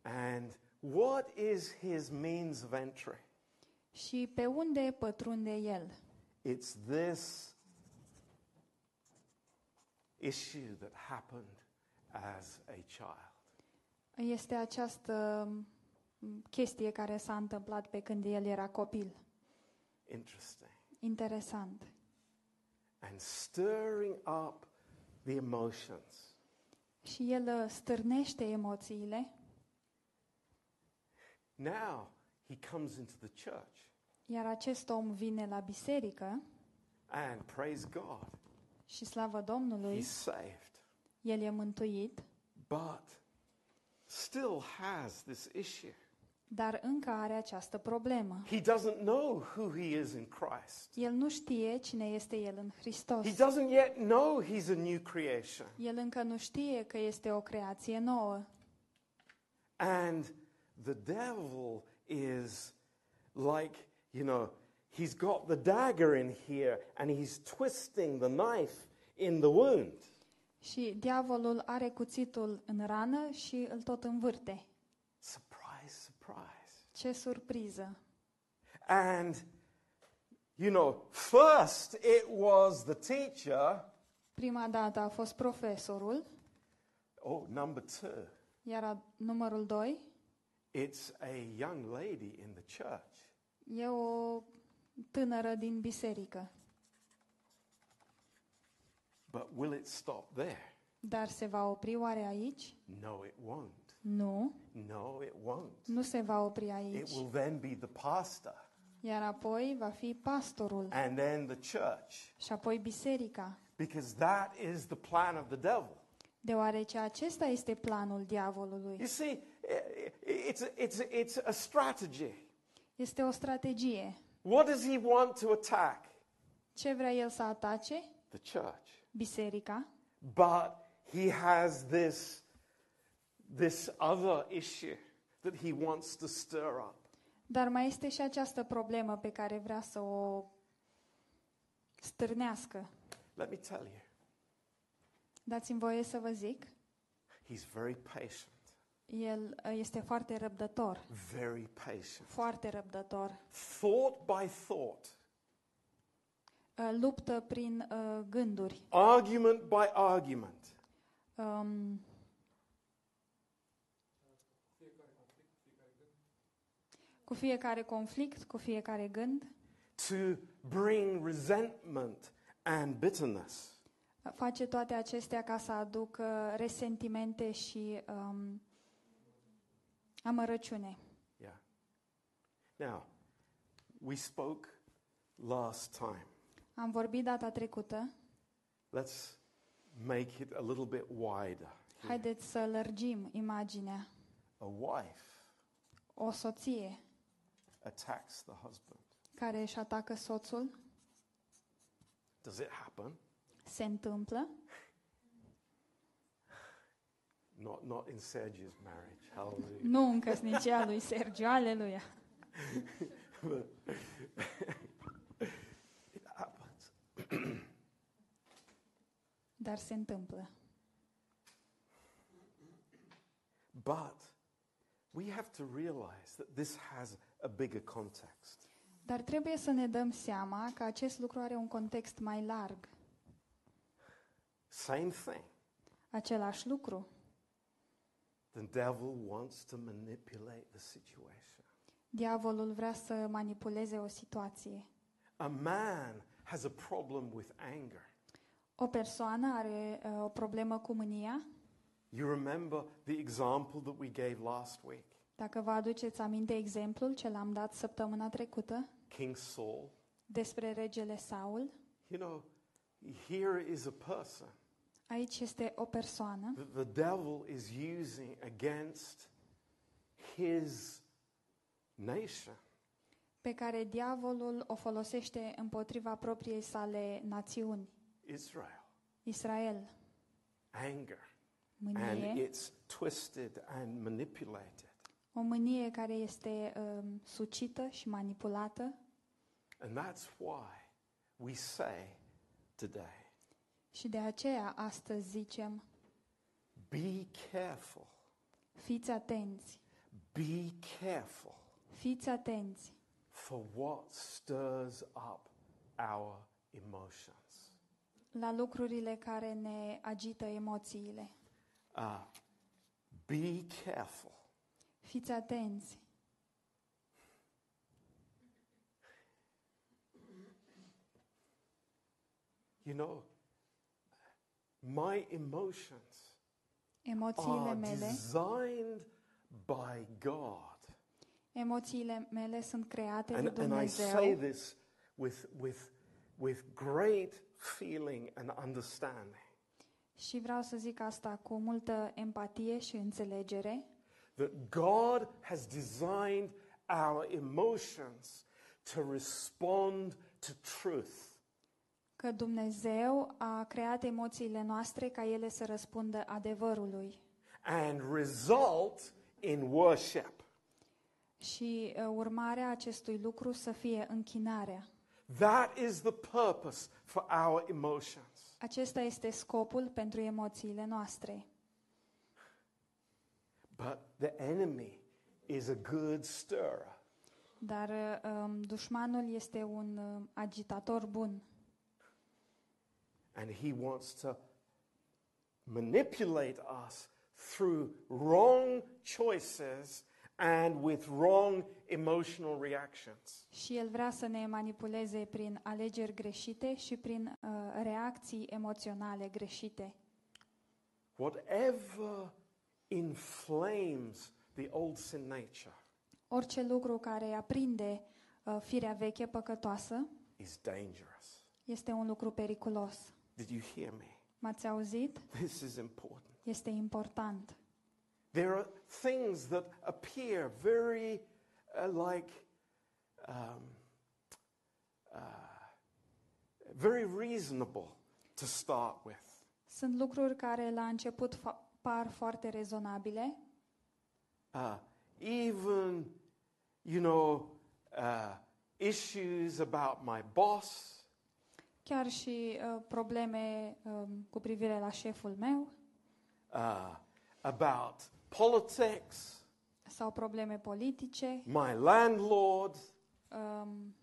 And what is his means of entry? Și pe unde pătrunde el? It's this issue that happened as a child. Este această m, chestie care s-a întâmplat pe când el era copil. Interesting. Interesant. And stirring up the emotions. Și el uh, stârnește emoțiile, Now he comes into the church iar acest om vine la biserică and praise God, și slavă Domnului, he's saved, el e mântuit, but still has this issue. dar încă are această problemă. He doesn't know who he is in Christ. El nu știe cine este el în Hristos. He doesn't yet know he's a new creation. El încă nu știe că este o creație nouă. And the devil is like, you know, he's got the dagger in here and he's twisting the knife in the wound. Și diavolul are cuțitul în rană și îl tot învârte. Surprise, surprise. Ce surpriză! And, you know, first it was the teacher. Prima dată a fost profesorul, Oh, number two, iar a, numărul doi it's a young lady in the church. e o tânără din biserică. But will it stop there? Dar se va opri oare aici? No, it won't. Nu, No, it won't. nu se va opri It aici. will then be the pastor Iar apoi va fi pastorul and then the church și apoi biserica, because that is the plan of the devil. deoarece acesta este planul diavolului. You see, i- i- it's a, it's a, it's a strategy. Este o strategie. What does he want to attack? Ce vrea el să atace? The church. Biserica. But he has this, this other issue that he wants to stir up. Dar mai este și această problemă pe care vrea să o stârnească. Let me tell you, Dați-mi voie să vă zic, he's very patient, el uh, este foarte răbdător, very patient. foarte răbdător. Thought by thought, Uh, Luptă prin uh, gânduri. argument by argument. Um, cu fiecare conflict, cu fiecare gând, to bring resentment and bitterness. uh, face toate acestea ca să aducă resentimente și um, amărăciune. Yeah. Now, we spoke last time. Am vorbit data trecută, Let's make it a little bit wider. here. haideți să lărgim imaginea. A wife O soție attacks the husband. care își atacă soțul, Does it happen? se întâmplă, Not, not in Sergi's marriage. Hallelujah. nu în căsnicia lui Sergiu, aleluia. It happens. Dar se întâmplă. But we have to realize that this has a bigger context. Dar trebuie să ne dăm seama că acest lucru are un context mai larg. Same thing. Același lucru. The devil wants to manipulate the situation. Diavolul vrea să manipuleze o situație. A man has a problem with anger. O persoană are uh, o problemă cu mânia. You remember the example that we gave last week? Dacă vă aduceți aminte exemplul ce l-am dat săptămâna trecută King Saul. despre regele Saul, You know, here is a person aici este o persoană that the devil is using against his nation. pe care diavolul o folosește împotriva propriei sale națiuni, Israel. Israel. Anger. And Mânie, it's twisted and manipulated. o mânie care este um, sucită și manipulată And that's why we say today și de aceea astăzi zicem, be careful. fiți atenți, Be careful fiți atenți for what stirs up our emotions. la lucrurile care ne agită emoțiile. Uh, be careful. Fiți atenți. You know, my emotions Emoțiile are mele, designed by God. emoțiile mele sunt create de And, and I say this with, with, with great feeling and understanding și vreau să zic asta cu multă empatie și înțelegere, that God has designed our emotions to respond to truth. Că Dumnezeu a creat emoțiile noastre ca ele să răspundă adevărului and result in worship. și uh, urmarea acestui lucru să fie închinarea. That is the purpose for our emotions. Acesta este scopul pentru emoțiile noastre. But the enemy is a good stirrer. Dar uh, um, dușmanul este un uh, agitator bun And he wants to manipulate us through wrong choices and with wrong emotional reactions. și el vrea să ne manipuleze prin alegeri greșite și prin uh, reacții emoționale greșite. Whatever inflames the old sin nature Orice lucru care aprinde uh, firea veche păcătoasă is dangerous. este un lucru periculos. Did you hear me? M-ați auzit? This is important. Este important. There are things that appear very uh, like um, uh, very reasonable to start with. Sunt lucruri care la început par foarte rezonabile, Uh, even, you know, uh, issues about my boss, chiar și uh, probleme um, cu privire la șeful meu uh, about politics, sau probleme politice, my landlord, um,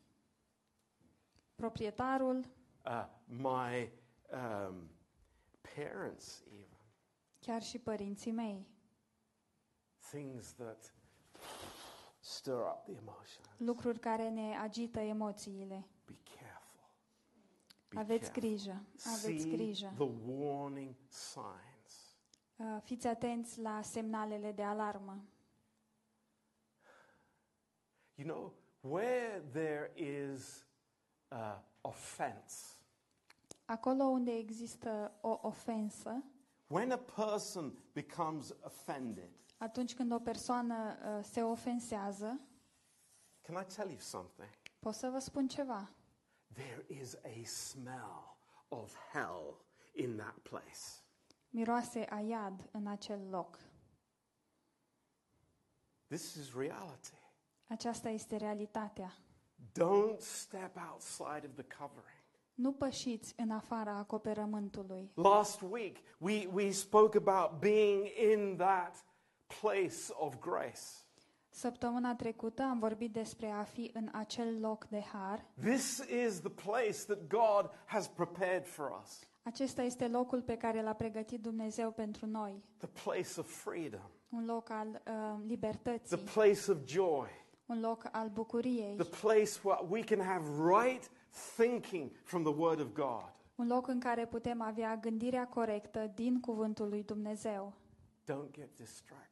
proprietarul, uh, my um, parents, even. chiar și părinții mei. Things that stir up the emotion. Lucruri care ne agită emoțiile. Be careful. Be Aveți careful. grijă, aveți See grijă. the warning signs. Uh, Fiți atenți la semnalele de alarmă. You know, where there is uh, offense, Acolo unde există o ofensă, when a person becomes offended, atunci când o persoană uh, se ofensează, can I tell you something? pot să vă spun ceva. There is a smell of hell in that place. Miroase a iad în acel loc. This is reality. Aceasta este realitatea. Don't step outside of the covering. Nu pășiți în afara acoperământului. Last week, we, we spoke about being in that place of grace. Săptămâna trecută am vorbit despre a fi în acel loc de har. This is the place that God has prepared for us Acesta este locul pe care l-a pregătit Dumnezeu pentru noi. the place of freedom, Un loc al uh, the libertății, place of joy, un loc al bucuriei, the place where we can have right thinking from the Word of God. un loc în care putem avea gândirea corectă din cuvântul lui Dumnezeu. Don't get distracted.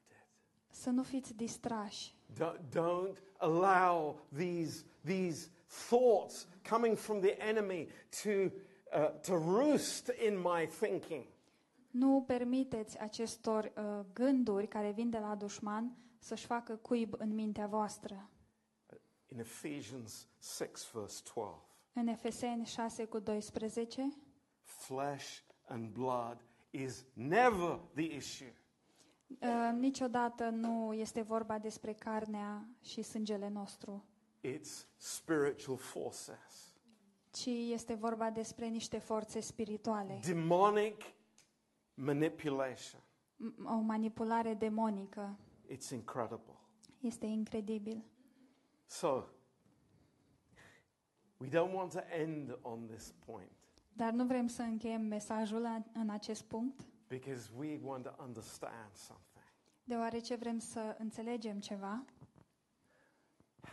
Să nu fiți distrași. Don't, don't allow these, these thoughts coming from the enemy to, uh, to roost in my thinking. Nu permiteți acestor uh, gânduri care vin de la dușman să-și facă cuib în mintea voastră. In Ephesians 6, verse 12, În Efeseni 6 cu 12, flesh and blood is never the issue. Uh, niciodată nu este vorba despre carnea și sângele nostru, It's spiritual forces, ci este vorba despre niște forțe spirituale, demonic manipulation. M- o manipulare demonică. It's incredible. Este incredibil. So, we don't want to end on this point Dar nu vrem să încheiem mesajul la- în acest punct, because we want to understand something deoarece vrem să înțelegem ceva,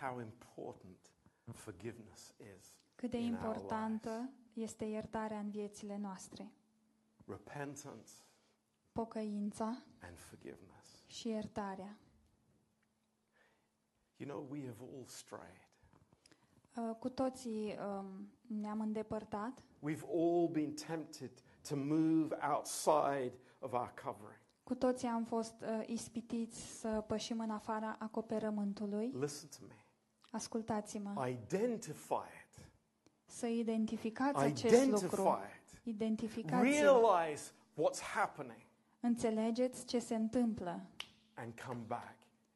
how important forgiveness is. cât de in our importantă este iertarea în viețile noastre. Repentance Pocăința and forgiveness. și iertarea. You know, we have all strayed. Uh, Cu toții um, ne-am îndepărtat, We've all been tempted to move outside of our covering. cu toții am fost uh, ispitiți să pășim în afara acoperământului. Listen to me. Ascultați-mă, Identify it. să identificați acest lucru. Identify it. Identificați-l. Realize what's happening Înțelegeți ce se întâmplă and come back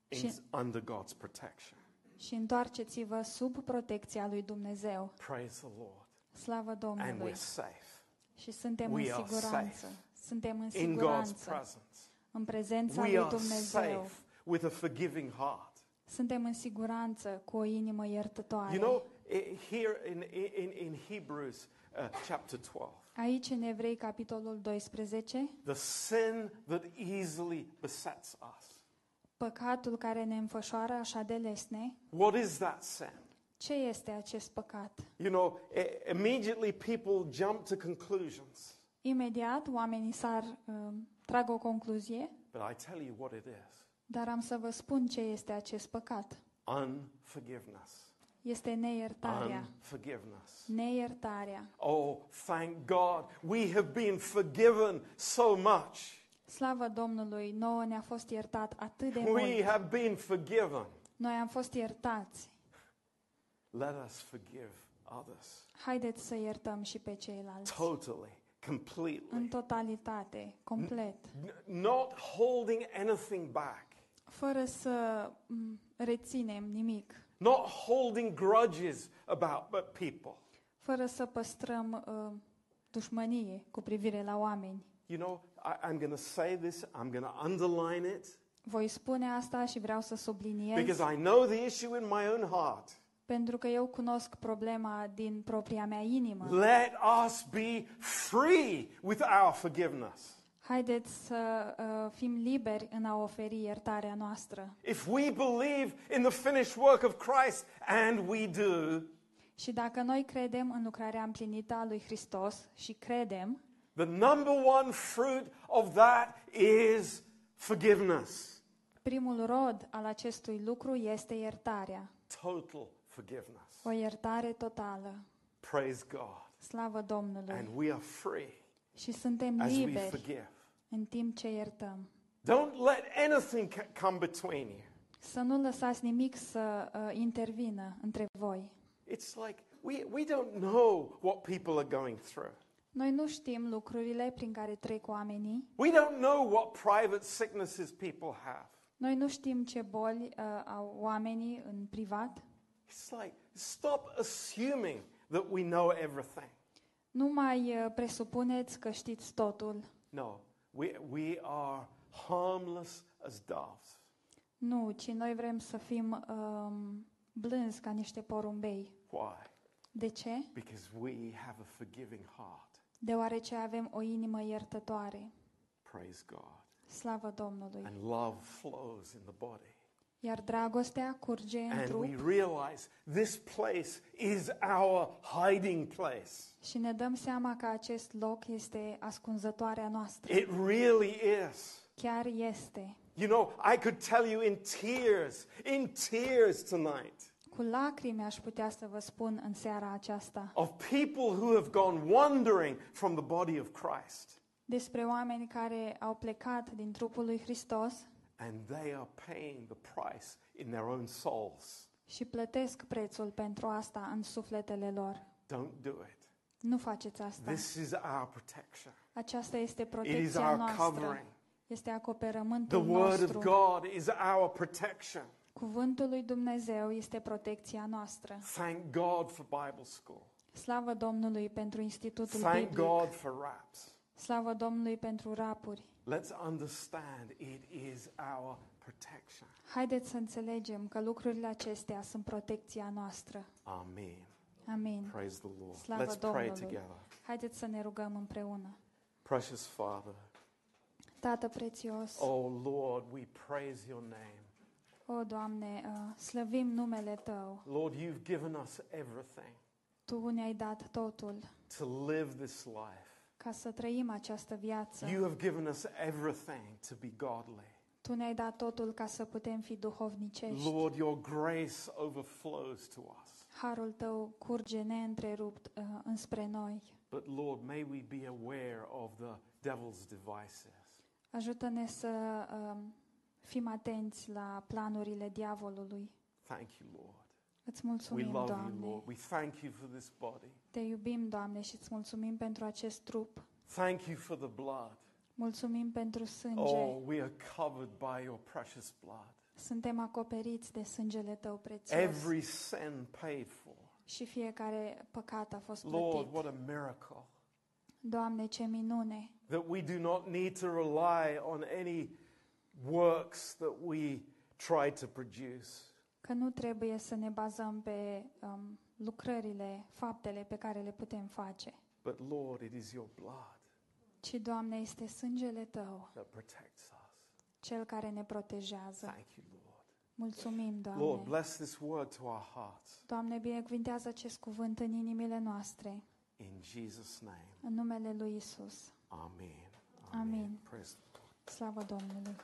in, Și- under God's protection. și întoarceți-vă sub protecția lui Dumnezeu. Praise the Lord. Slavă And Domnului! we're safe Și suntem We în are siguranță. safe Suntem în in God's siguranță presence. în prezența We lui are Dumnezeu. safe with a forgiving heart. Suntem în siguranță cu o inimă iertătoare. You know, i- here in, in, in Hebrews uh, chapter 12, Aici în Evrei capitolul 12, the sin that easily besets us. păcatul care ne înfășoară așa de lesne, What is that sin? Ce este acest păcat? You know, i- immediately people jump to conclusions. Imediat oamenii sar, uh, trag o concluzie, But I tell you what it is dar am să vă spun ce este acest păcat. unforgiveness. Este neiertarea. Unforgiveness. Neiertarea. Oh, thank God. We have been forgiven so much. Slavă Domnului, nouă ne-a fost iertat atât de We mult. have been forgiven. Noi am fost iertați. Let us forgive others Haideți să iertăm și pe ceilalți. totally, În completely. totalitate, complet. N- Not holding anything back. Fără să m, reținem nimic. Not holding grudges about but people. Fără să păstrăm uh, dușmănie cu privire la oameni. You know, I, I'm going to say this, I'm going to underline it Voi spune asta și vreau să subliniez, because I know the issue in my own heart. Pentru că eu cunosc problema din propria mea inimă. Let us be free with our forgiveness. Haideți să uh, fim liberi în a oferi iertarea noastră. If we believe in the finished work of Christ, and we do, Și dacă noi credem în lucrarea împlinită a lui Hristos și credem, the number one fruit of that is forgiveness. primul rod al acestui lucru este iertarea. Total forgiveness. O iertare totală. Praise God. Slavă Domnului. And we are free Și suntem as we liberi forgive. în timp ce iertăm. Don't let anything c- come between you. Să nu lăsați nimic să uh, intervină între voi. It's like we, we don't know what people are going through. Noi nu știm lucrurile prin care trec oamenii. We don't know what private sicknesses people have. Noi nu știm ce boli uh, au oamenii în privat. It's like, stop assuming that we know everything. Nu mai uh, presupuneți că știți totul. No, we, we are harmless as doves. Nu, ci noi vrem să fim um, blânzi ca niște porumbei. Why? De ce? Because we have a forgiving heart. Deoarece avem o inimă iertătoare. Praise God. Slavă Domnului. And love flows in the body. Iar dragostea curge în And we trup realize this place is our hiding place. și ne dăm seama că acest loc este ascunzătoarea noastră. It really is. Chiar este. You know, I could tell you in tears, in tears tonight, Cu lacrimi aș putea să vă spun în seara aceasta of people who have gone wandering from the body of Christ. despre oameni care au plecat din trupul lui Hristos And they are paying the price in their own souls. și plătesc prețul pentru asta în sufletele lor. Don't do it. Nu faceți asta. This is our protection. Aceasta este It is protecția our noastră. covering. Este The acoperământul Word of nostru. God is our protection. Cuvântul lui Dumnezeu este protecția noastră. Thank God for Bible school. Slavă Domnului pentru Institutul Thank Biblic. God for RAPS. Slavă Domnului pentru rapuri. Let's understand it is our protection. Haideți să înțelegem că lucrurile acestea sunt protecția noastră. Amen. Amin. Praise the Lord. Slavă Let's pray together. Haideți să ne rugăm împreună. Precious Father, Tată prețios, oh Lord, we praise your name. o Doamne, uh, slăvim numele Tău. Lord, you've given us everything Tu ne-ai dat totul to live this life. Ca să trăim această viață. You have given us everything to be godly. Tu ne-ai dat totul ca să putem fi duhovnicești. Lord, your grace overflows to us. Harul Tău curge neîntrerupt uh, înspre noi. But Lord, may we be aware of the devil's devices. Ajută-ne să um, fim atenți la planurile diavolului. Thank you, Lord. Îți We mulțumim, love you, Doamne. Lord. We thank you for this body. Te iubim, Doamne, și îți mulțumim pentru acest trup. Thank you for the blood. Mulțumim pentru sânge. Oh, we are covered by your precious blood. Suntem acoperiți de sângele Tău prețios. Every sin paid for. Și fiecare păcat a fost Lord, plătit. what a miracle. Doamne, ce minune! That we do not need to rely on any works that we try to produce. Că nu trebuie să ne bazăm pe um, lucrările, faptele pe care le putem face. But Lord, it is your blood Ci, Doamne, este sângele Tău, that protects us. Cel care ne protejează. Thank you, Lord. Mulțumim, Lord, Doamne. bless this word to our hearts. Doamne, binecuvintează acest cuvânt în inimile noastre, In Jesus' name. în numele Lui Isus. Amen. Amen. Praise the Lord. Slavă Domnului!